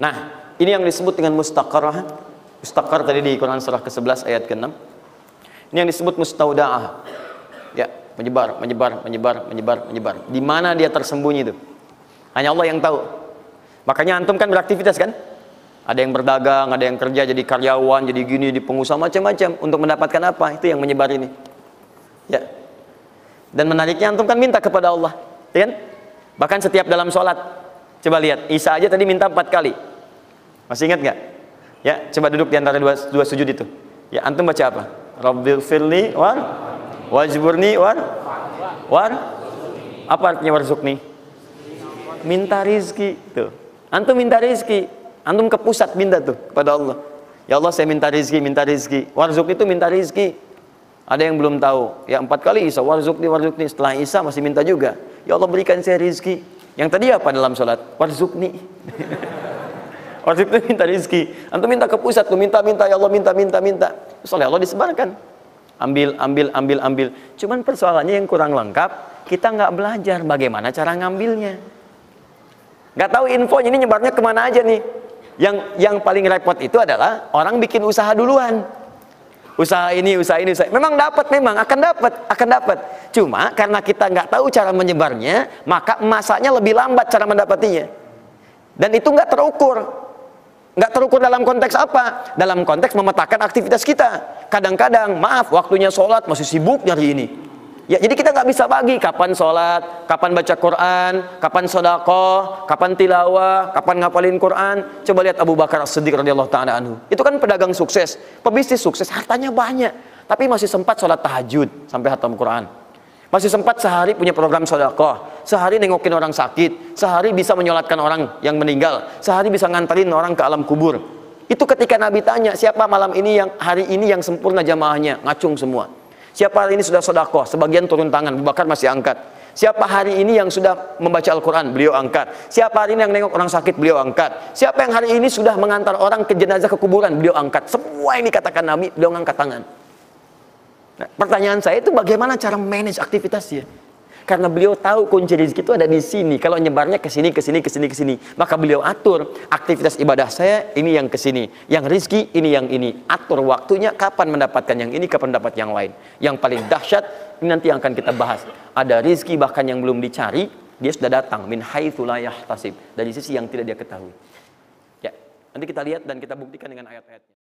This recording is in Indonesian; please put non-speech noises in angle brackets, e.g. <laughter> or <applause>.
Nah, ini yang disebut dengan mustaqarrah. Mustaqar tadi di Quran surah ke-11 ayat ke-6. Ini yang disebut mustaudaah. Ya, menyebar, menyebar, menyebar, menyebar, menyebar. Di mana dia tersembunyi itu? Hanya Allah yang tahu. Makanya antum kan beraktivitas kan? Ada yang berdagang, ada yang kerja jadi karyawan, jadi gini, di pengusaha macam-macam untuk mendapatkan apa? Itu yang menyebar ini. Ya. Dan menariknya antum kan minta kepada Allah, ya kan? Bahkan setiap dalam sholat. Coba lihat, Isa aja tadi minta empat kali. Masih ingat nggak? Ya, coba duduk di antara dua, dua sujud itu. Ya, antum baca apa? Rabbil firli war wajburni war war apa artinya warzukni? Minta rizki tuh. Antum minta rizki, antum ke pusat minta tuh kepada Allah. Ya Allah saya minta rizki, minta rizki. Warzuk itu minta rizki. Ada yang belum tahu. Ya empat kali Isa warzukni warzukni. Setelah Isa masih minta juga. Ya Allah berikan saya rizki. Yang tadi apa dalam sholat? Warzukni. <laughs> Warzukni minta rizki. Antum minta ke pusat tuh minta minta ya Allah minta minta minta. Soalnya Allah disebarkan. Ambil ambil ambil ambil. Cuman persoalannya yang kurang lengkap. Kita nggak belajar bagaimana cara ngambilnya. Nggak tahu infonya ini nyebarnya ke mana aja nih. Yang yang paling repot itu adalah orang bikin usaha duluan. Usaha ini, usaha ini, usaha. Memang dapat, memang akan dapat, akan dapat. Cuma karena kita nggak tahu cara menyebarnya, maka masanya lebih lambat cara mendapatinya. Dan itu nggak terukur. Nggak terukur dalam konteks apa? Dalam konteks memetakan aktivitas kita. Kadang-kadang, maaf, waktunya sholat masih sibuk nyari ini. Ya, jadi kita nggak bisa bagi kapan sholat, kapan baca Quran, kapan sodakoh, kapan tilawah, kapan ngapalin Quran. Coba lihat Abu Bakar As-Siddiq radhiyallahu taala anhu. Itu kan pedagang sukses, pebisnis sukses, hartanya banyak, tapi masih sempat sholat tahajud sampai hatam Quran. Masih sempat sehari punya program sodakoh, sehari nengokin orang sakit, sehari bisa menyolatkan orang yang meninggal, sehari bisa nganterin orang ke alam kubur. Itu ketika Nabi tanya, siapa malam ini yang hari ini yang sempurna jamaahnya, ngacung semua. Siapa hari ini sudah sodakoh, sebagian turun tangan, Bakar masih angkat. Siapa hari ini yang sudah membaca Al-Quran, beliau angkat. Siapa hari ini yang nengok orang sakit, beliau angkat. Siapa yang hari ini sudah mengantar orang ke jenazah ke kuburan, beliau angkat. Semua ini katakan Nabi, beliau angkat tangan. Nah, pertanyaan saya itu bagaimana cara manage aktivitasnya? Karena beliau tahu kunci rezeki itu ada di sini. Kalau nyebarnya ke sini, ke sini, ke sini, ke sini, maka beliau atur aktivitas ibadah saya ini yang ke sini, yang rezeki ini yang ini. Atur waktunya kapan mendapatkan yang ini, kapan dapat yang lain. Yang paling dahsyat ini nanti yang akan kita bahas. Ada rezeki bahkan yang belum dicari, dia sudah datang min haitsu la yahtasib, dari sisi yang tidak dia ketahui. Ya, nanti kita lihat dan kita buktikan dengan ayat-ayatnya.